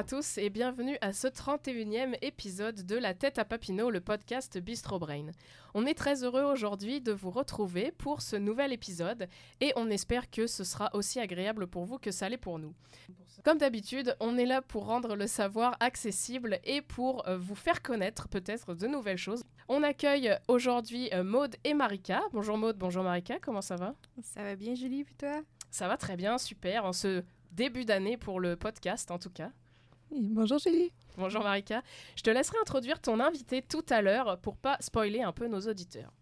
À tous et bienvenue à ce 31e épisode de La tête à Papineau, le podcast Bistro Brain. On est très heureux aujourd'hui de vous retrouver pour ce nouvel épisode et on espère que ce sera aussi agréable pour vous que ça l'est pour nous. Comme d'habitude, on est là pour rendre le savoir accessible et pour euh, vous faire connaître peut-être de nouvelles choses. On accueille aujourd'hui euh, Maude et Marika. Bonjour Maude, bonjour Marika, comment ça va? Ça va bien, Julie, puis toi? Ça va très bien, super, en ce début d'année pour le podcast en tout cas. Bonjour, Julie. Bonjour Marika. Je te laisserai introduire ton invité tout à l'heure pour pas spoiler un peu nos auditeurs.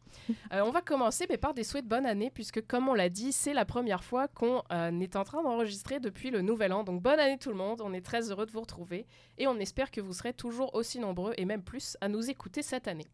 Euh, on va commencer mais par des souhaits de bonne année puisque comme on l'a dit, c'est la première fois qu'on euh, est en train d'enregistrer depuis le nouvel an. Donc bonne année tout le monde, on est très heureux de vous retrouver et on espère que vous serez toujours aussi nombreux et même plus à nous écouter cette année.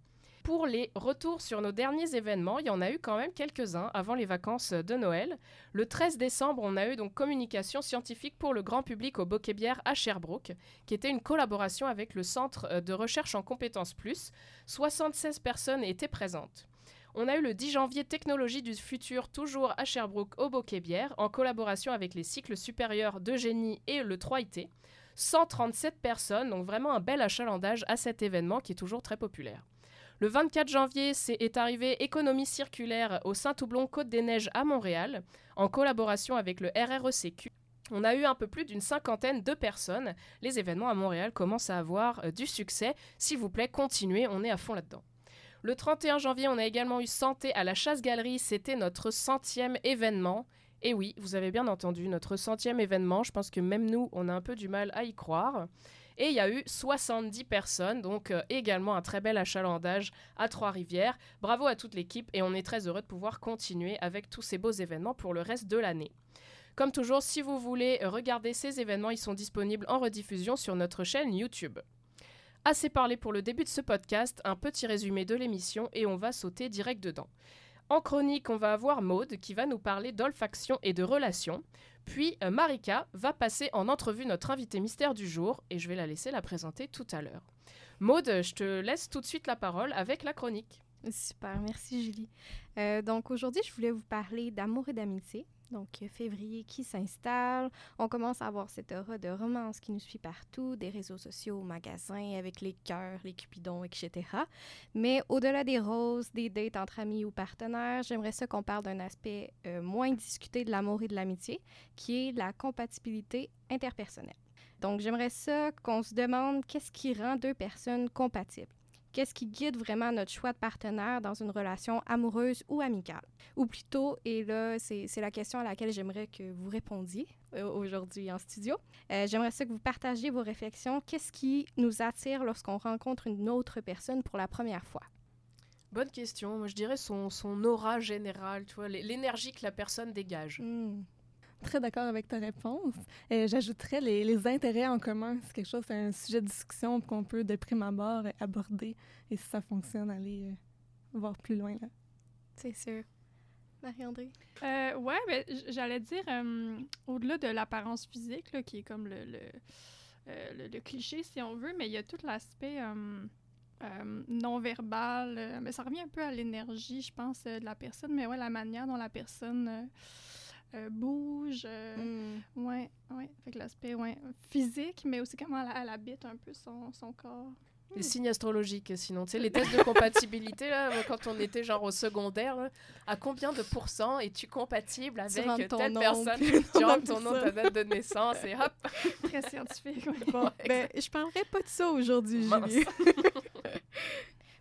Pour les retours sur nos derniers événements, il y en a eu quand même quelques-uns avant les vacances de Noël. Le 13 décembre, on a eu donc communication scientifique pour le grand public au Bocquet-Bière à Sherbrooke, qui était une collaboration avec le Centre de recherche en compétences plus. 76 personnes étaient présentes. On a eu le 10 janvier Technologie du futur, toujours à Sherbrooke au Bocquet-Bière, en collaboration avec les cycles supérieurs de génie et le 3IT. 137 personnes, donc vraiment un bel achalandage à cet événement qui est toujours très populaire. Le 24 janvier, c'est est arrivé Économie circulaire au Saint-Toublon Côte-des-Neiges à Montréal, en collaboration avec le RRECQ. On a eu un peu plus d'une cinquantaine de personnes. Les événements à Montréal commencent à avoir euh, du succès. S'il vous plaît, continuez, on est à fond là-dedans. Le 31 janvier, on a également eu Santé à la Chasse-Galerie. C'était notre centième événement. Et oui, vous avez bien entendu, notre centième événement. Je pense que même nous, on a un peu du mal à y croire. Et il y a eu 70 personnes, donc euh, également un très bel achalandage à Trois-Rivières. Bravo à toute l'équipe et on est très heureux de pouvoir continuer avec tous ces beaux événements pour le reste de l'année. Comme toujours, si vous voulez regarder ces événements, ils sont disponibles en rediffusion sur notre chaîne YouTube. Assez parlé pour le début de ce podcast, un petit résumé de l'émission et on va sauter direct dedans. En chronique, on va avoir Maude qui va nous parler d'olfaction et de relations. Puis euh, Marika va passer en entrevue notre invité mystère du jour et je vais la laisser la présenter tout à l'heure. Maude, je te laisse tout de suite la parole avec la chronique. Super, merci, Julie. Euh, donc, aujourd'hui, je voulais vous parler d'amour et d'amitié. Donc, euh, février qui s'installe. On commence à avoir cette aura de romance qui nous suit partout, des réseaux sociaux, magasins, avec les cœurs, les cupidons, etc. Mais au-delà des roses, des dates entre amis ou partenaires, j'aimerais ça qu'on parle d'un aspect euh, moins discuté de l'amour et de l'amitié, qui est la compatibilité interpersonnelle. Donc, j'aimerais ça qu'on se demande qu'est-ce qui rend deux personnes compatibles? Qu'est-ce qui guide vraiment notre choix de partenaire dans une relation amoureuse ou amicale? Ou plutôt, et là, c'est la question à laquelle j'aimerais que vous répondiez euh, aujourd'hui en studio. Euh, j'aimerais ça que vous partagiez vos réflexions. Qu'est-ce qui nous attire lorsqu'on rencontre une autre personne pour la première fois? Bonne question. Moi, je dirais son, son aura générale, tu vois, l'é- l'énergie que la personne dégage. Hmm. Très d'accord avec ta réponse. Euh, J'ajouterais les, les intérêts en commun. C'est quelque chose, c'est un sujet de discussion qu'on peut de prime abord aborder. Et si ça fonctionne, aller euh, voir plus loin. Là. C'est sûr. Marie-André? Euh, ouais, ben, j'allais dire, euh, au-delà de l'apparence physique, là, qui est comme le, le, euh, le- le cliché, si on veut, mais il y a tout l'aspect euh, euh, non-verbal. euh, mais ça revient un peu à l'énergie, je pense, euh, de la personne, mais ouais, la manière dont la personne euh, bouge. euh, Hmm. Ouais, ouais. Fait que l'aspect ouais, physique, mais aussi comment elle, elle habite un peu son, son corps. Les signes astrologiques, sinon. Tu sais, les tests de compatibilité, là, quand on était genre au secondaire, là, à combien de pourcents es-tu compatible avec telle nom, personne? Tu ton rentres ton nom, ta date de naissance et hop! Très scientifique. ouais. Bon, ben, je parlerai pas de ça aujourd'hui. Julie.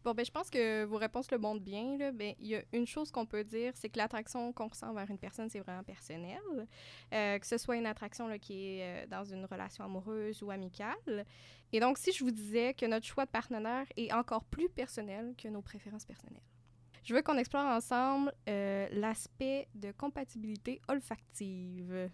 Bon, ben, je pense que vos réponses le montrent bien. Ben, il y a une chose qu'on peut dire, c'est que l'attraction qu'on ressent vers une personne, c'est vraiment personnel. Euh, que ce soit une attraction là, qui est euh, dans une relation amoureuse ou amicale. Et donc, si je vous disais que notre choix de partenaire est encore plus personnel que nos préférences personnelles. Je veux qu'on explore ensemble euh, l'aspect de compatibilité olfactive.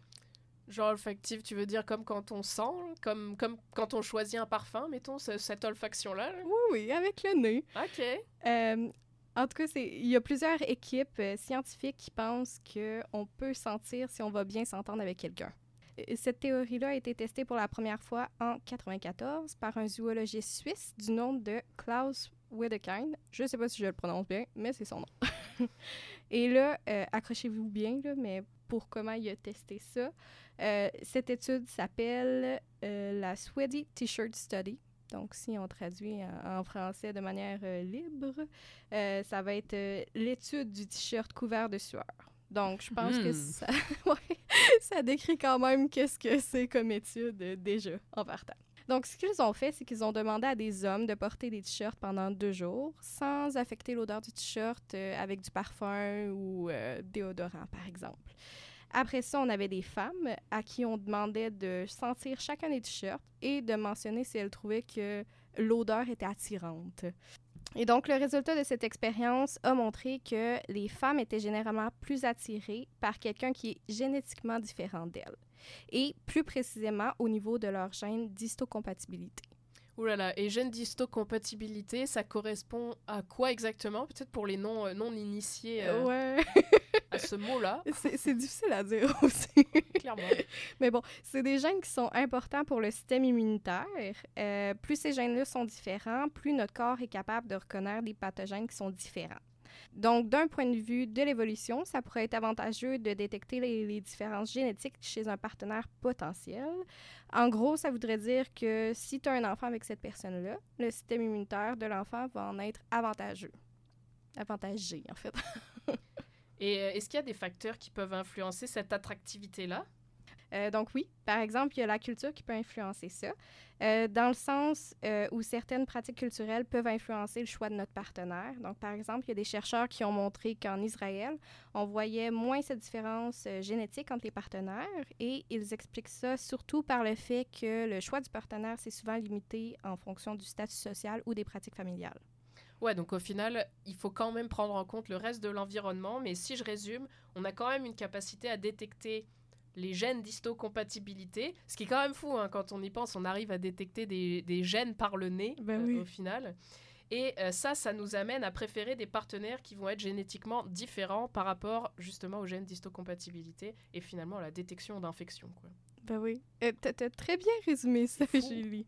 Genre olfactive, tu veux dire comme quand on sent, comme, comme quand on choisit un parfum, mettons, ce- cette olfaction-là? là? Oui, oui, avec le nez. OK. Euh, en tout cas, c'est- il y a plusieurs équipes euh, scientifiques qui pensent qu'on peut sentir si on va bien s'entendre avec quelqu'un. Euh, Cette théorie-là a été testée pour la première fois en 1994 par un zoologiste suisse du nom de Klaus Wedekind. Je ne sais pas si je le prononce bien, mais c'est son nom. Et là, euh, accrochez-vous bien, là, mais pour comment il a testé ça, euh, cette étude s'appelle euh, la Sweaty T-shirt Study. Donc, si on traduit en, en français de manière euh, libre, euh, ça va être l'étude du t-shirt couvert de sueur. Donc, je pense que Hmm. ça, ouais, ça décrit quand même qu'est-ce que c'est comme étude déjà en partant. Donc, ce qu'ils ont fait, c'est qu'ils ont demandé à des hommes de porter des t-shirts pendant deux jours sans affecter l'odeur du t-shirt euh, avec du parfum ou euh, déodorant, par exemple. Après ça, on avait des femmes à qui on demandait de sentir chacun des t-shirts et de mentionner si elles trouvaient que l'odeur était attirante. Et donc, le résultat de cette expérience a montré que les femmes étaient généralement plus attirées par quelqu'un qui est génétiquement différent d'elles. Et plus précisément au niveau de leur gène d'histocompatibilité. Ouh là là, et gène d'histocompatibilité, ça correspond à quoi exactement? Peut-être pour les non, euh, non initiés euh, Ouais, ce mot-là, c'est difficile à dire aussi. clairement. Mais bon, c'est des gènes qui sont importants pour le système immunitaire. Euh, plus ces gènes-là sont différents, plus notre corps est capable de reconnaître des pathogènes qui sont différents. Donc, d'un point de vue de l'évolution, ça pourrait être avantageux de détecter les, les différences génétiques chez un partenaire potentiel. En gros, ça voudrait dire que si tu as un enfant avec cette personne-là, le système immunitaire de l'enfant va en être avantageux. Avantagé, en fait. Et euh, est-ce qu'il y a des facteurs qui peuvent influencer cette attractivité-là? Euh, donc oui, par exemple, il y a la culture qui peut influencer ça, euh, dans le sens où certaines pratiques culturelles peuvent influencer le choix de notre partenaire. Donc par exemple, il y a des chercheurs qui ont montré qu'en Israël, on voyait moins cette différence génétique entre les partenaires et ils expliquent ça surtout par le fait que le choix du partenaire, c'est souvent limité en fonction du statut social ou des pratiques familiales. Ouais, donc au final, il faut quand même prendre en compte le reste de l'environnement, mais si je résume, on a quand même une capacité à détecter les gènes d'histocompatibilité, ce qui est quand même fou, hein, quand on y pense, on arrive à détecter des, des gènes par le nez Ben euh, oui. au final. Et euh, ça, ça nous amène à préférer des partenaires qui vont être génétiquement différents par rapport justement aux gènes d'histocompatibilité et finalement à la détection d'infections. Ben oui. Euh, t'as, très bien résumé ça. Julie.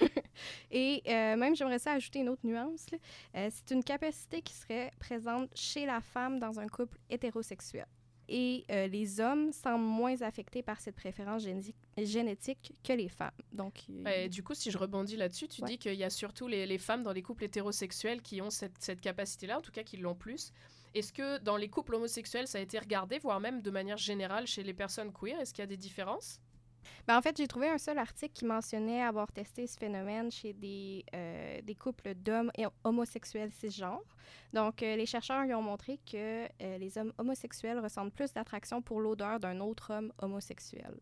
Et euh, même, j'aimerais ça ajouter une autre nuance. Euh, c'est une capacité qui serait présente chez la femme dans un couple hétérosexuel. Et euh, les hommes semblent moins affectés par cette préférence génétique, que les femmes. Donc, Et du coup, si je rebondis là-dessus, tu Ouais. dis qu'il y a surtout les, les femmes dans les couples hétérosexuels qui ont cette, cette capacité-là, en tout cas qui l'ont plus. Est-ce que dans les couples homosexuels, ça a été regardé, voire même de manière générale chez les personnes queer? Est-ce qu'il y a des différences? Ben, en fait, j'ai trouvé un seul article qui mentionnait avoir testé ce phénomène chez des, euh, couples d'hommes homosexuels cisgenres. Donc, euh, les chercheurs y ont montré que euh, les hommes homosexuels ressentent plus d'attraction pour l'odeur d'un autre homme homosexuel.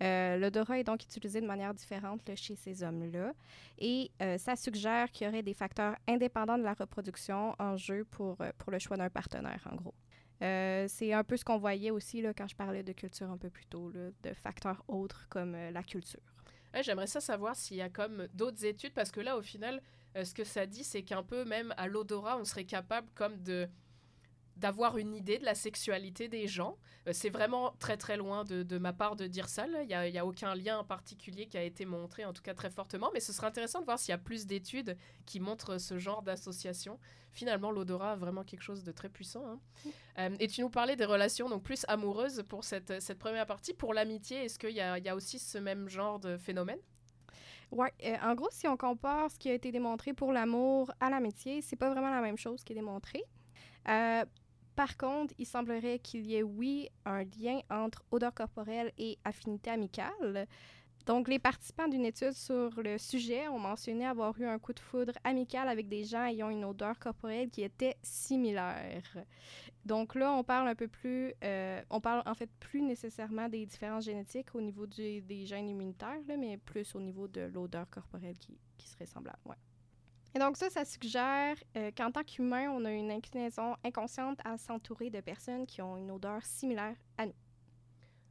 L'odorat est donc utilisé de manière différente chez ces hommes-là. Et ça suggère qu'il y aurait des facteurs indépendants de la reproduction en jeu pour le choix d'un partenaire, en gros. Euh, c'est un peu ce qu'on voyait aussi là, quand je parlais de culture un peu plus tôt, là, de facteurs autres comme euh, la culture. J'aimerais ça savoir s'il y a comme d'autres études, parce que là, au final, euh, ce que ça dit, c'est qu'un peu même à l'odorat, on serait capable comme de d'avoir une idée de la sexualité des gens. Euh, c'est vraiment très très loin de, ma part de dire ça. Il n'y a, y a aucun lien en particulier qui a été montré, en tout cas très fortement, mais ce serait intéressant de voir s'il y a plus d'études qui montrent ce genre d'association. Finalement, l'odorat a vraiment quelque chose de très puissant. hein. Euh, et tu nous parlais des relations donc plus amoureuses pour cette, cette première partie. Pour l'amitié, est-ce qu'il y y a aussi ce même genre de phénomène? Ouais, euh, en gros, si on compare ce qui a été démontré pour l'amour à l'amitié, c'est pas vraiment la même chose qui est démontré. Euh, par contre, il semblerait qu'il y ait, oui, un lien entre odeur corporelle et affinité amicale. Donc, les participants d'une étude sur le sujet ont mentionné avoir eu un coup de foudre amical avec des gens ayant une odeur corporelle qui était similaire. Donc là, on parle un peu plus, euh, on parle en fait plus nécessairement des différences génétiques au niveau des gènes immunitaires, mais plus au niveau de l'odeur corporelle qui, qui serait semblable. Ouais. Et donc ça, ça suggère euh, qu'en tant qu'humain, on a une inclinaison inconsciente à s'entourer de personnes qui ont une odeur similaire à nous.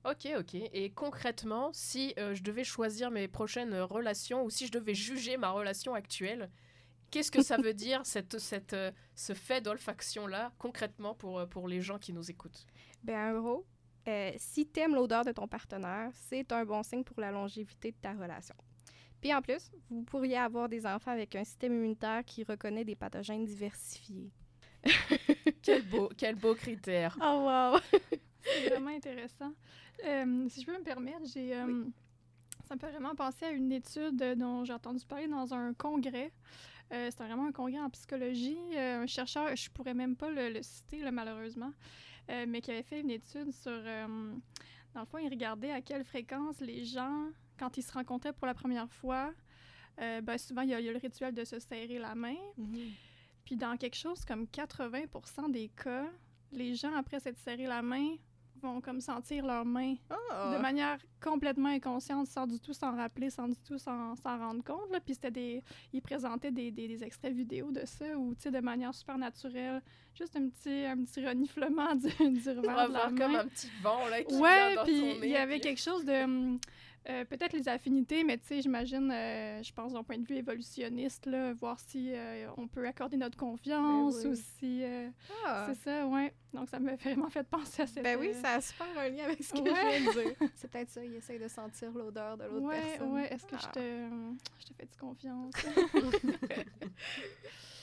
Ok, ok. Et concrètement, si euh, je devais choisir mes prochaines euh, relations ou si je devais juger ma relation actuelle, qu'est-ce que ça veut dire cette, cette, euh, ce fait d'olfaction-là concrètement pour, pour les gens qui nous écoutent? Ben en gros, si t'aimes l'odeur de ton partenaire, c'est un bon signe pour la longévité de ta relation. Puis en plus, vous pourriez avoir des enfants avec un système immunitaire qui reconnaît des pathogènes diversifiés. Quel beau, quel beau critère. Oh wow! C'est vraiment intéressant. Euh, si je peux me permettre, j'ai, euh, ça me fait vraiment penser à une étude dont j'ai entendu parler dans un congrès. Euh, C'était vraiment un congrès en psychologie. Euh, un chercheur, je pourrais même pas le, le citer là, malheureusement, euh, mais qui avait fait une étude sur... euh, dans le fond, il regardait à quelle fréquence les gens, quand ils se rencontraient pour la première fois, euh, ben, souvent, il y, y a le rituel de se serrer la main. Puis dans quelque chose comme 80% des cas, les gens, après s'être serré la main, vont comme sentir leurs mains de manière complètement inconsciente, sans du tout s'en rappeler, sans du tout s'en rendre compte. là. Puis c'était des... Ils présentaient des, des, des extraits vidéo de ça, sais, de manière super naturelle, juste un petit, un petit reniflement du, du revers de la main. comme un petit vent là, qui Ouais, vient puis il y avait quelque chose de... euh, Peut-être les affinités, mais tu sais, j'imagine, euh, je pense d'un point de vue évolutionniste, là, voir si euh, on peut accorder notre confiance Ben oui. ou si... euh, Ah. c'est ça, ouais. Donc ça m'a vraiment fait penser à cette... Ben oui, ça a super un lien avec ce que Ouais. je viens de dire. C'est peut-être ça, il essaye de sentir l'odeur de l'autre ouais, personne. Ouais, est-ce que je Ah. te, je te fais-tu confiance?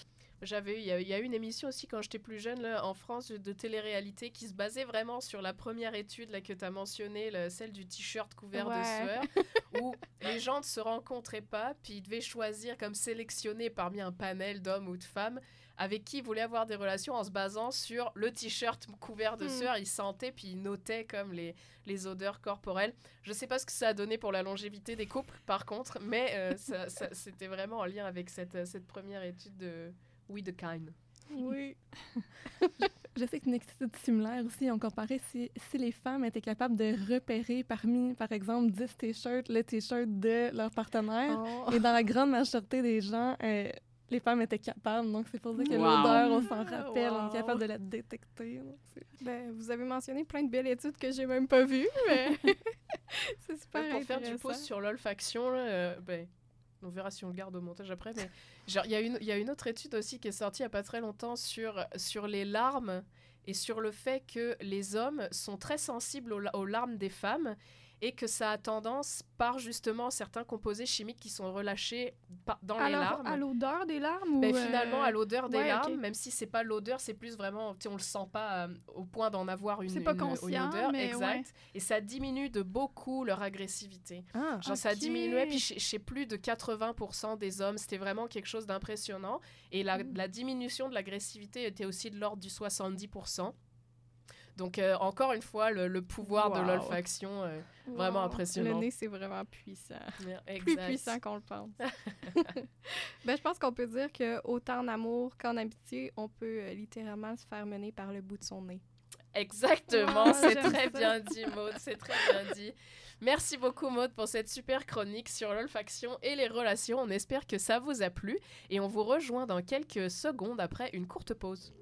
J'avais il y, y a eu une émission aussi quand j'étais plus jeune là, en France de télé-réalité qui se basait vraiment sur la première étude là, que tu as mentionnée, le- celle du t-shirt couvert Ouais. de sueur, où les gens ne se rencontraient pas, puis ils devaient choisir comme sélectionner parmi un panel d'hommes ou de femmes avec qui ils voulaient avoir des relations en se basant sur le t-shirt couvert de Hmm. sueur. Ils sentaient, puis ils notaient comme les, les odeurs corporelles. Je sais pas ce que ça a donné pour la longévité des couples, par contre, mais euh, ça- ça- c'était vraiment en lien avec cette, cette première étude de We the Kind. Oui. Je sais qu'une étude similaire aussi, on comparait si, si les femmes étaient capables de repérer parmi, par exemple, 10 t-shirts, le t-shirt de leur partenaire. Oh. Et dans la grande majorité des gens, euh, les femmes étaient capables. Donc, c'est pour dire que Wow. l'odeur, on s'en rappelle, on est capable de la détecter. Ben, vous avez mentionné plein de belles études que j'ai même pas vues, mais c'est super pour faire du pouce sur l'olfaction, là, euh, ben, on verra si on le garde au montage après, mais il y, y a une autre étude aussi qui est sortie il n'y a pas très longtemps sur, sur les larmes et sur le fait que les hommes sont très sensibles aux larmes des femmes et que ça a tendance, par justement certains composés chimiques qui sont relâchés dans les Alors, larmes, à l'odeur des larmes ou... ben, finalement euh, à l'odeur des ouais, larmes, même si c'est pas l'odeur, c'est plus vraiment, on le sent pas euh, au point d'en avoir une, C'est pas une- une conscient, odeur, mais exact, et ça diminue de beaucoup leur agressivité. Ah, Genre, ça Ok. diminuait, puis chez, chez plus de 80% des hommes, c'était vraiment quelque chose d'impressionnant. Et la, Mm. la diminution de l'agressivité était aussi de l'ordre du 70%. Donc, euh, encore une fois, le, le pouvoir de l'olfaction, euh, vraiment impressionnant. Le nez, c'est vraiment puissant. Plus puissant qu'on le pense. ben, je pense qu'on peut dire que autant en amour qu'en amitié, on peut euh, littéralement se faire mener par le bout de son nez. Exactement, Wow, c'est très ça. bien dit, Maud, c'est très bien dit. Merci beaucoup, Maud, pour cette super chronique sur l'olfaction et les relations. On espère que ça vous a plu et on vous rejoint dans quelques secondes après une courte pause.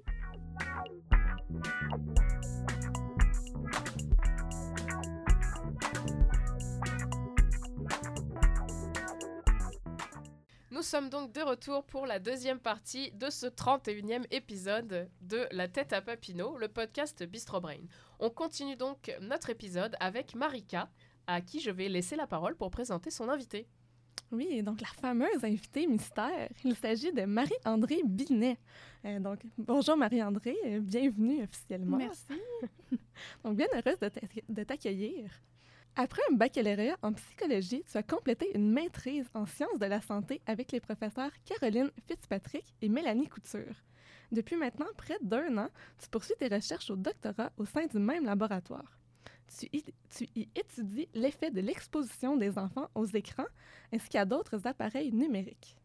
Nous sommes donc de retour pour la deuxième partie de ce 31e épisode de La tête à Papineau, le podcast Bistro Brain. On continue donc notre épisode avec Marika, à qui je vais laisser la parole pour présenter son invité. Oui, et donc la fameuse invitée mystère. Il s'agit de Marie-André Binet. Euh, donc, bonjour Marie-André, euh, bienvenue officiellement. Merci. Donc, bien heureuse de t'accueillir. Après un baccalauréat en psychologie, tu as complété une maîtrise en sciences de la santé avec les professeurs Caroline Fitzpatrick et Mélanie Couture. Depuis maintenant près d'un an, tu poursuis tes recherches au doctorat au sein du même laboratoire. tu y, tu y étudies l'effet de l'exposition des enfants aux écrans ainsi qu'à d'autres appareils numériques.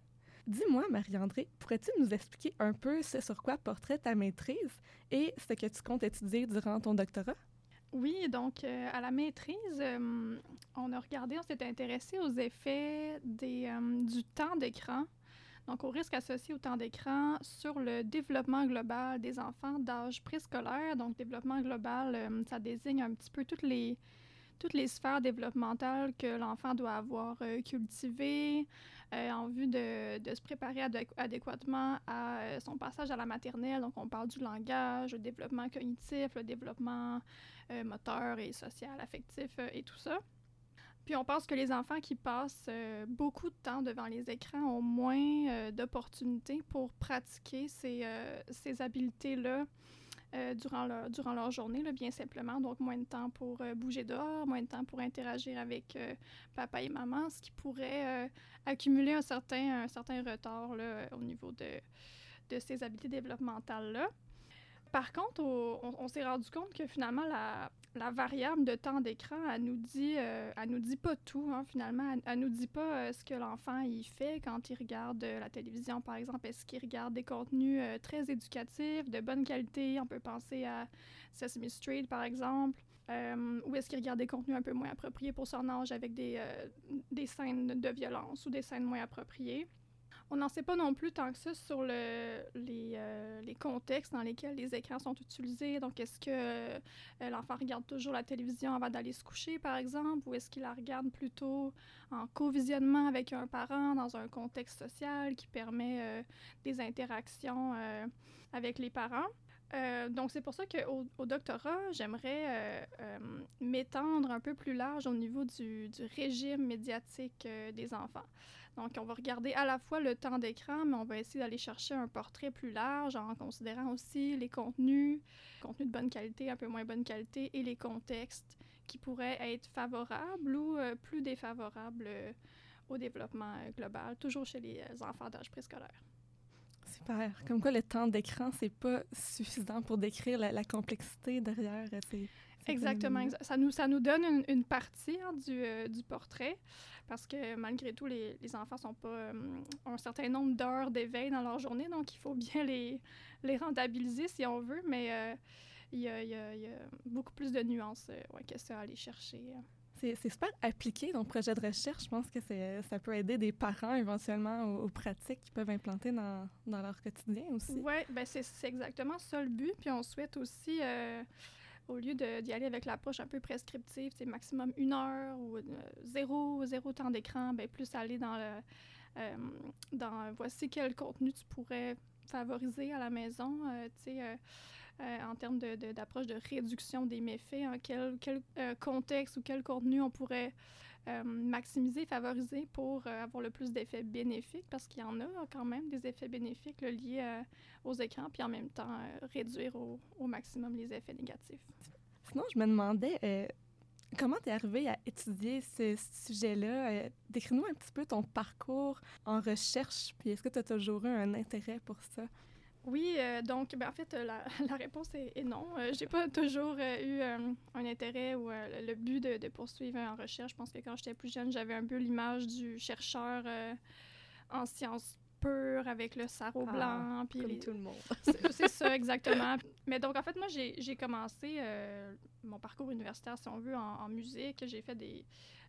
Dis-moi, Marie-André, pourrais-tu nous expliquer un peu ce sur quoi porterait ta maîtrise et ce que tu comptes étudier durant ton doctorat? Oui, donc euh, à la maîtrise, euh, on a regardé, on s'est intéressé aux effets euh, du temps d'écran, donc au risque associé au temps d'écran sur le développement global des enfants d'âge préscolaire. Donc développement global, ça désigne un petit peu les, toutes les sphères développementales que l'enfant doit avoir cultivées en vue de, se préparer adéqu- adéquatement à son passage à la maternelle. Donc on parle du langage, le développement cognitif, le développement euh, moteur et social, affectif euh, et tout ça. Puis on pense que les enfants qui passent euh, beaucoup de temps devant les écrans ont moins euh, d'opportunités pour pratiquer ces, euh, ces habiletés-là euh, durant, leur, durant leur journée, bien simplement. Donc moins de temps pour euh, bouger dehors, moins de temps pour interagir avec euh, papa et maman, ce qui pourrait accumuler un certain, un certain retard là, au niveau de, de ces habiletés développementales-là. Par contre, on, s'est rendu compte que finalement, la, variable de temps d'écran, elle nous dit, euh, nous dit pas tout, hein, finalement. Elle, nous dit pas euh, ce que l'enfant il fait quand il regarde euh, la télévision, par exemple. Est-ce qu'il regarde des contenus très éducatifs, de bonne qualité? On peut penser à Sesame Street, par exemple. Ou est-ce qu'il regarde des contenus un peu moins appropriés pour son âge avec des scènes de violence ou des scènes moins appropriées? On n'en sait pas non plus tant que ça sur euh, les contextes dans lesquels les écrans sont utilisés. Donc, est-ce que euh, l'enfant regarde toujours la télévision avant d'aller se coucher, par exemple, ou est-ce qu'il la regarde plutôt en co-visionnement avec un parent dans un contexte social qui permet euh, des interactions avec les parents? Donc, c'est pour ça qu'au au doctorat, j'aimerais m'étendre un peu plus large au niveau du, régime médiatique des enfants. Donc, on va regarder à la fois le temps d'écran, mais on va essayer d'aller chercher un portrait plus large en considérant aussi les contenus, contenus de bonne qualité, un peu moins bonne qualité, et les contextes qui pourraient être favorables ou euh, plus défavorables euh, au développement euh, global, toujours chez les enfants d'âge préscolaire. Super. Comme quoi, le temps d'écran, c'est pas suffisant pour décrire la, complexité derrière. Exactement. exa- Ça nous, ça nous donne une, une partie hein, du, euh, du portrait parce que malgré tout, les, les enfants sont pas, euh, ont un certain nombre d'heures d'éveil dans leur journée, donc il faut bien les, les rentabiliser si on veut, mais euh, il y, a, il y a- il y a beaucoup plus de nuances euh, ouais, que ça à aller chercher. euh. C'est super appliqué ton projet de recherche. Je pense que ça peut aider des parents éventuellement aux, aux pratiques qu'ils peuvent implanter dans, dans leur quotidien aussi. Oui, ben c'est c'est exactement ça le but. Puis on souhaite aussi, euh, au lieu d'y aller avec l'approche un peu prescriptive, c'est maximum une heure ou euh, zéro, zéro temps d'écran, ben plus aller dans le euh, dans voici quel contenu tu pourrais favoriser à la maison, euh, tu sais, en termes de- de- d'approche de, réduction des méfaits, hein, quel, quel euh, contexte ou quel contenu on pourrait euh, maximiser, favoriser pour euh, avoir le plus d'effets bénéfiques, parce qu'il y en a quand même des effets bénéfiques liés euh, aux écrans, puis en même temps euh, réduire au, maximum les effets négatifs. Sinon, je me demandais euh, comment tu es arrivé à étudier ce sujet-là? Euh, Décris-nous un petit peu ton parcours en recherche, puis est-ce que tu as toujours eu un intérêt pour ça? Oui, euh, donc ben, en fait, euh, la, la réponse est, est non. Euh, j'ai pas toujours euh, eu un intérêt ou le- but de, de poursuivre en recherche. Je pense que quand j'étais plus jeune, j'avais un peu l'image du chercheur en sciences pures avec le sarrau Ah, blanc. Puis Comme les- tout le monde. C'est ça, exactement. Mais donc, en fait, moi, j'ai commencé mon parcours universitaire, si on veut, en, en musique. J'ai fait des...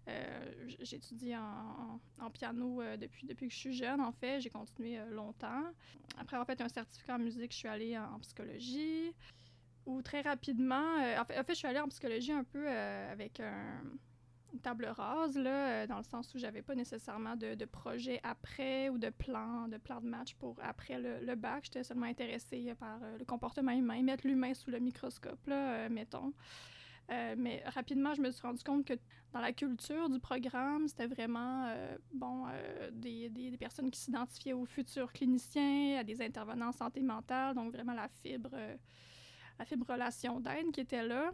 euh, J'étudie en, en- en piano euh, depuis, que je suis jeune, en fait. J'ai continué euh, longtemps. Après avoir fait un certificat en musique, je suis allée en, en psychologie. Ou très rapidement... en, fait, en je suis allée en psychologie un peu avec un une table rase, là, dans le sens où j'avais pas nécessairement de, projet après ou de plan, de plan de match pour après le, le bac. J'étais seulement intéressée par le comportement humain, mettre l'humain sous le microscope, là, mettons. Euh, mais rapidement, je me suis rendu compte que dans la culture du programme, c'était vraiment euh, bon, euh, des, des- personnes qui s'identifiaient aux futurs cliniciens, à des intervenants en santé mentale, donc vraiment la fibre, la fibre relation d'aide qui était là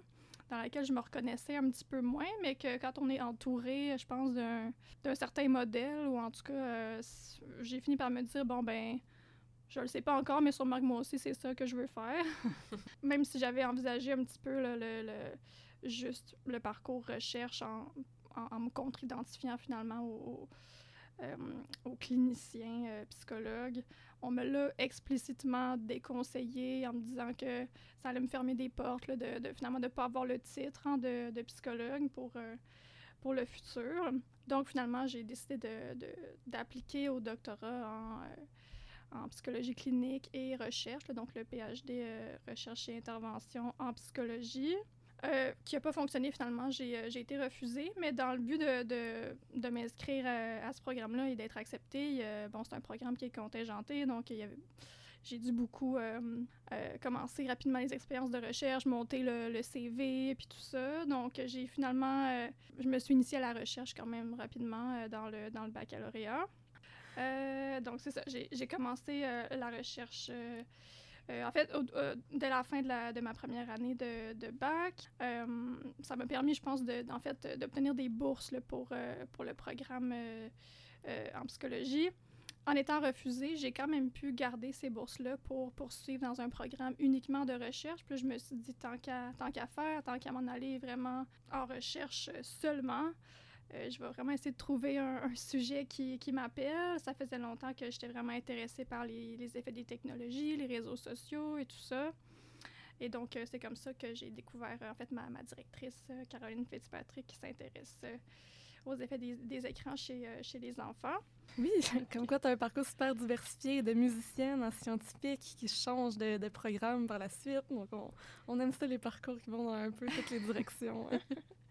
dans laquelle je me reconnaissais un petit peu moins, mais que quand on est entouré, je pense, d'un certain modèle, ou en tout cas, j'ai fini par me dire, bon, ben, je le sais pas encore, mais sûrement que moi aussi, c'est ça que je veux faire. Même si j'avais envisagé un petit peu le- juste le parcours recherche en, en, me contre-identifiant finalement au, au, euh, aux cliniciens euh, psychologues. On me l'a explicitement déconseillé en me disant que ça allait me fermer des portes, là, de, de, finalement de ne pas avoir le titre hein, de, de, psychologue pour, euh, pour le futur. Donc finalement, j'ai décidé d'appliquer au doctorat en en psychologie clinique et recherche, donc le PhD recherche et intervention en psychologie, euh, qui n'a pas fonctionné finalement. J'ai euh, été refusée, mais dans le but de, m'inscrire à, à, ce programme-là et d'être acceptée, bon, c'est un programme qui est contingenté, donc j'ai dû beaucoup euh, euh, commencer rapidement les expériences de recherche, monter le, le CV, puis tout ça. Donc, j'ai finalement, euh, je me suis initiée à la recherche quand même rapidement dans le baccalauréat. donc, c'est ça, j'ai commencé la recherche. En fait, au, dès la fin de, ma première année de, bac, ça m'a permis, je pense, de, en fait, d'obtenir des bourses pour le programme en psychologie en étant refusée, j'ai quand même pu garder ces bourses-là pour poursuivre dans un programme uniquement de recherche. Puis je me suis dit, tant qu'à, tant qu'à faire, tant qu'à m'en aller vraiment en recherche seulement, euh, je vais vraiment essayer de trouver un, un sujet qui, qui, m'appelle. Ça faisait longtemps que j'étais vraiment intéressée par les, les, effets des technologies, les réseaux sociaux et tout ça. Et donc, euh, c'est comme ça que j'ai découvert, en fait, ma, ma directrice, euh, Caroline Fitzpatrick, qui s'intéresse aux effets des, des écrans chez, euh, chez les enfants. Oui, comme quoi tu as un parcours super diversifié de musicienne en scientifique qui change de, de, programme par la suite. Donc, on, on, aime ça, les parcours qui vont dans un peu toutes les directions.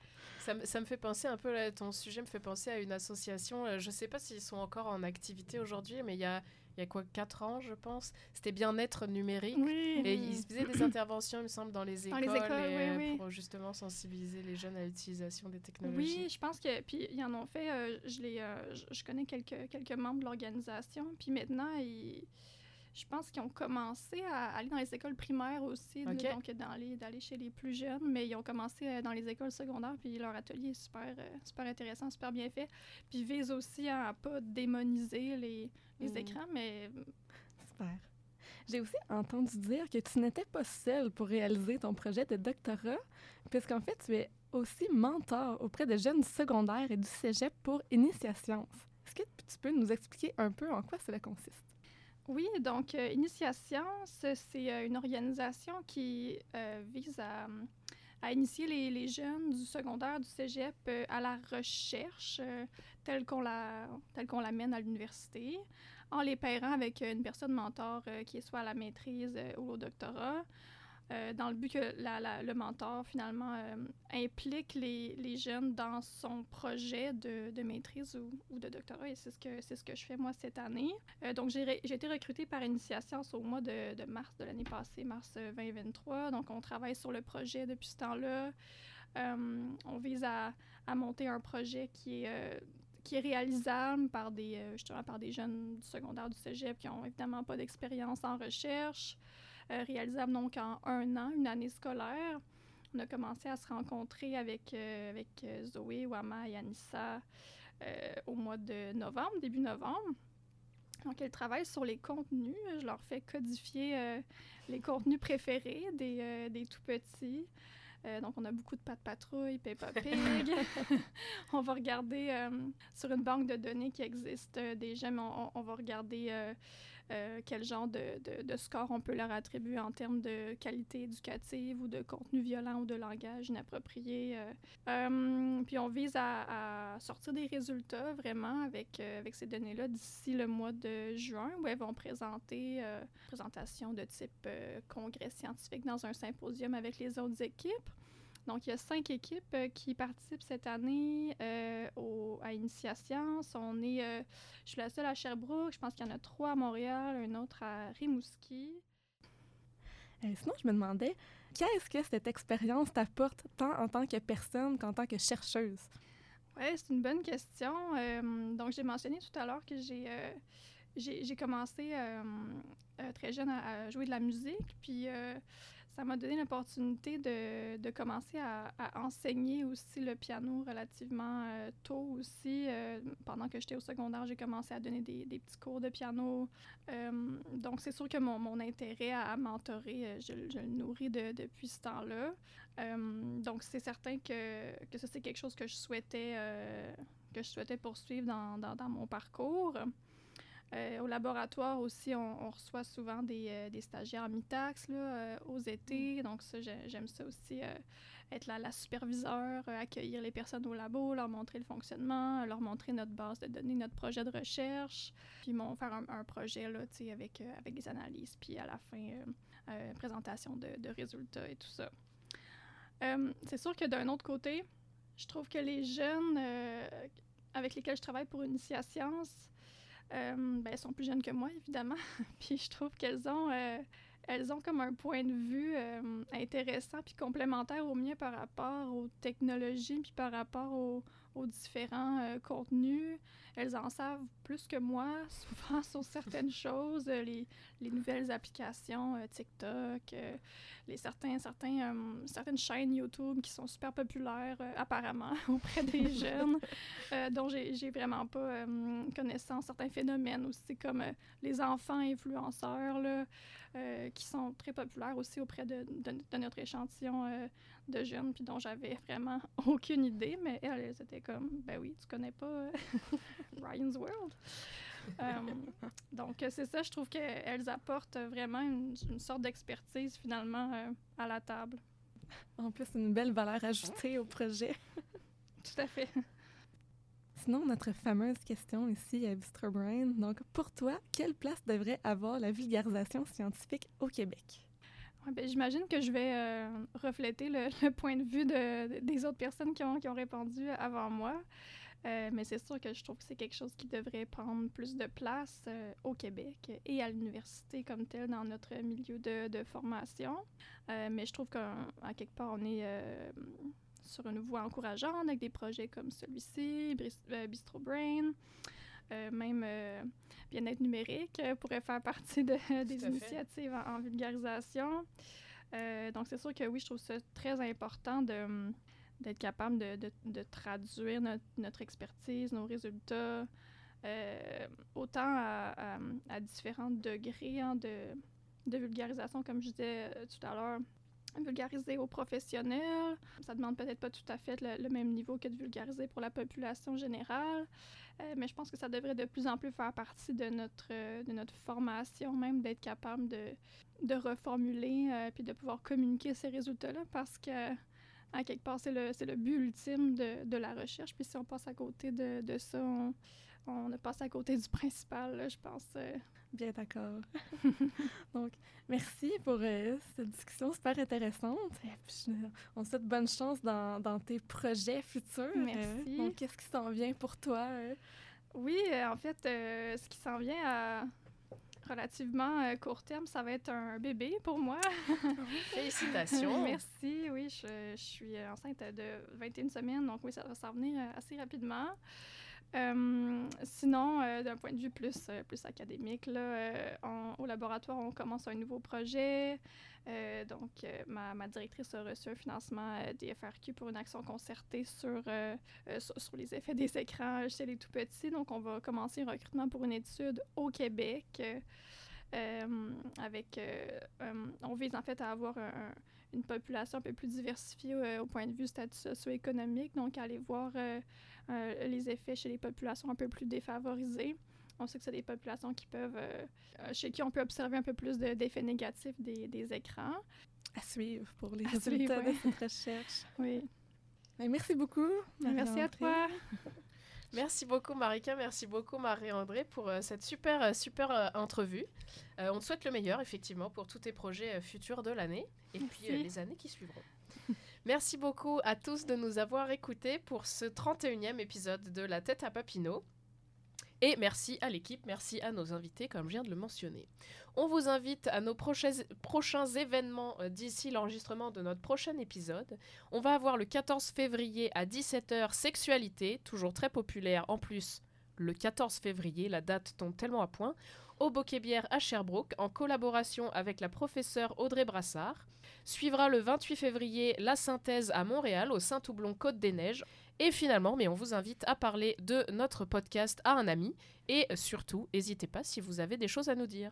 Ça, ça, me fait penser un peu, là, ton sujet me fait penser à une association, euh, je ne sais pas s'ils sont encore en activité aujourd'hui, mais il y a il y a quoi, 4 ans, je pense? C'était bien-être numérique. Oui. Et ils faisaient des interventions, il me semble, dans les écoles, dans les écoles et, oui, oui. pour justement sensibiliser les jeunes à l'utilisation des technologies. Oui, je pense que. Puis ils en ont fait. Euh, je, les, euh, je, je, connais quelques, quelques membres de l'organisation. Puis maintenant, ils je pense qu'ils ont commencé à aller dans les écoles primaires aussi, okay. donc d'aller chez les plus jeunes, mais ils ont commencé euh, dans les écoles secondaires, puis leur atelier est super, euh, super intéressant, super bien fait. Puis ils visent aussi à ne pas démoniser les, les mmh. écrans, mais... Super. J'ai aussi entendu dire que tu n'étais pas seule pour réaliser ton projet de doctorat, puisqu'en fait, tu es aussi mentor auprès de jeunes secondaires et du cégep pour Initiascience. Est-ce que tu peux nous expliquer un peu en quoi cela consiste? Oui, donc euh, Initiascience, c'est euh, une organisation qui euh, vise à, initier les, jeunes du secondaire, du cégep à la recherche telle qu'on telle l'amène à l'université, en les pairant avec une personne mentor qui est soit à la maîtrise ou au doctorat. Dans le but que la, le mentor, finalement, implique les, les, jeunes dans son projet de, de maîtrise ou, ou, de doctorat. Et c'est ce, que, c'est ce que je fais, moi, cette année. donc, j'ai, j'ai été recrutée par Initiation au mois de, de mars de l'année passée, mars 2023. Donc, on travaille sur le projet depuis ce temps-là. Euh, on vise à, à, monter un projet qui est, euh, qui est réalisable par des, euh, justement, par des jeunes du secondaire, du cégep qui n'ont évidemment pas d'expérience en recherche. Réalisable donc en un an, une année scolaire. On a commencé à se rencontrer avec, avec Zoé, Wama et Anissa au mois de novembre, début novembre. Donc, elles travaillent sur les contenus. Je leur fais codifier euh, les contenus préférés des, euh, des tout petits. Euh, donc, on a beaucoup de Pat Patrouille, Peppa Pig. on va regarder euh, sur une banque de données qui existe déjà, mais on, on va regarder euh, quel genre de, score on peut leur attribuer en termes de qualité éducative ou de contenu violent ou de langage inapproprié. Euh, euh, puis on vise à, sortir des résultats vraiment avec, avec ces données-là d'ici le mois de juin où elles vont présenter une présentation de type congrès scientifique dans un symposium avec les autres équipes. Donc, il y a cinq équipes euh, qui participent cette année euh, au, à Initiascience. On est, euh, je suis la seule à Sherbrooke. Je pense qu'il y en a trois à Montréal, un autre à Rimouski. sinon, je me demandais, qu'est-ce que cette expérience t'apporte tant en tant que personne qu'en tant que chercheuse? Oui, c'est une bonne question. donc, j'ai mentionné tout à l'heure que j'ai j'ai j'ai commencé euh, très jeune à, à jouer de la musique, puis ça m'a donné l'opportunité de, de commencer à, enseigner aussi le piano relativement euh, tôt aussi. Euh, pendant que j'étais au secondaire, j'ai commencé à donner des, petits cours de piano. Euh, donc, c'est sûr que mon, mon intérêt à, mentorer, je, le nourris de- depuis ce temps-là. Donc, c'est certain que, que ça, c'est quelque chose que je souhaitais, que je souhaitais poursuivre dans, dans mon parcours. Euh, au laboratoire aussi, on, on reçoit souvent des, euh, des stagiaires mi-taxe euh, aux étés. Donc, ça, j'ai- j'aime ça aussi, euh, être la, la superviseure, euh, accueillir les personnes au labo, leur montrer le fonctionnement, leur montrer notre base de données, notre projet de recherche, puis mon, faire un, un projet là, avec, avec des analyses, puis à la fin, présentation de, de résultats et tout ça. C'est sûr que d'un autre côté, je trouve que les jeunes avec lesquels je travaille pour Initia Science, euh, ben, elles sont plus jeunes que moi, évidemment. puis je trouve qu'elles ont, euh, elles ont comme un point de vue euh, intéressant puis complémentaire au mien par rapport aux technologies puis par rapport aux, aux différents euh, contenus. Elles en savent plus que moi, souvent sur certaines choses, euh, les, les nouvelles applications euh, TikTok, euh, les certains, certains, certaines chaînes YouTube qui sont super populaires apparemment auprès des jeunes, dont j'ai j'ai vraiment pas connaissance. Certains phénomènes aussi comme les enfants influenceurs là, qui sont très populaires aussi auprès de, de- de notre échantillon de jeunes, puis dont j'avais vraiment aucune idée, mais elles, elles étaient comme, ben oui, tu connais pas Ryan's World. Euh, donc, euh, c'est ça, je trouve qu'elles apportent vraiment une, une sorte d'expertise finalement euh, à la table. En plus, une belle valeur ajoutée au projet. Tout à fait. Sinon, notre fameuse question ici à Bistro Brain. Donc, pour toi, quelle place devrait avoir la vulgarisation scientifique au Québec? Ouais, ben, J'imagine que je vais euh, refléter le, le point de vue de- de- des autres personnes qui ont, qui ont répondu avant moi. Euh, mais c'est sûr que je trouve que c'est quelque chose qui devrait prendre plus de place euh, au Québec et à l'université comme tel dans notre milieu de, de formation. Euh, mais je trouve qu'à quelque part, on est sur une voie encourageante avec des projets comme celui-ci, Bistro Brain, même bien-être numérique pourrait faire partie de, des initiatives en, en vulgarisation. Donc, c'est sûr que oui, je trouve ça très important de d'être capable de, de- traduire notre, expertise, nos résultats, euh, autant à, différents degrés hein, de, vulgarisation, comme je disais euh, tout à l'heure, vulgariser aux professionnels. Ça demande peut-être pas tout à fait le, même niveau que de vulgariser pour la population générale, euh, mais je pense que ça devrait de plus en plus faire partie de notre, de notre formation, même d'être capable de, de reformuler euh, puis de pouvoir communiquer ces résultats-là parce que à quelque part, c'est le, le but ultime de, de la recherche. Puis si on passe à côté de, de ça, on, on a passé à côté du principal, là, je pense. euh. Bien d'accord. Donc, merci pour euh, cette discussion super intéressante. Et puis, on te souhaite bonne chance dans, dans tes projets futurs. Merci. Euh, donc, qu'est-ce qui s'en vient pour toi? Oui, en fait, ce qui s'en vient à relativement euh, court terme, ça va être un bébé pour moi. Félicitations. Merci, oui, je, je suis enceinte de 21 semaines, donc oui, ça va s'en venir euh, assez rapidement. Euh, sinon, euh, d'un point de vue plus, euh, plus académique, là, on- au laboratoire, on commence un nouveau projet. Donc, ma, ma directrice a reçu un financement des FRQ pour une action concertée sur, sur, sur les effets des écrans chez les tout-petits. Donc, on va commencer un recrutement pour une étude au Québec. Euh, avec, euh, euh, on vise en fait à avoir un- un- une population un peu plus diversifiée au point de vue statut socio-économique, donc aller voir les effets chez les populations un peu plus défavorisées. On sait que c'est des populations qui peuvent, chez qui on peut observer un peu plus de- d'effets négatifs des, des écrans. À suivre pour les À résultats suivre, de cette recherche. Oui. Ben, merci beaucoup. Merci à toi. Merci beaucoup Marika, merci beaucoup Marie-André pour euh, cette super, euh, super euh, entrevue. Euh, on te souhaite le meilleur effectivement pour tous tes projets futurs de l'année et puis les années qui suivront. merci beaucoup à tous de nous avoir écoutés pour ce 31e épisode de La tête à Papineau. Et merci à l'équipe, merci à nos invités comme je viens de le mentionner. On vous invite à nos prochains, événements euh, d'ici l'enregistrement de notre prochain épisode. On va avoir le 14 février à 17h Sexualité, toujours très populaire en plus le 14 février, la date tombe tellement à point, au Bocquet-Bière à Sherbrooke, en collaboration avec la professeure Audrey Brassard. Suivra le 28 février la synthèse à Montréal, au Saint-Toublon Côte des Neiges. Et finalement, mais on vous invite à parler de notre podcast à un ami. Et surtout, n'hésitez pas si vous avez des choses à nous dire.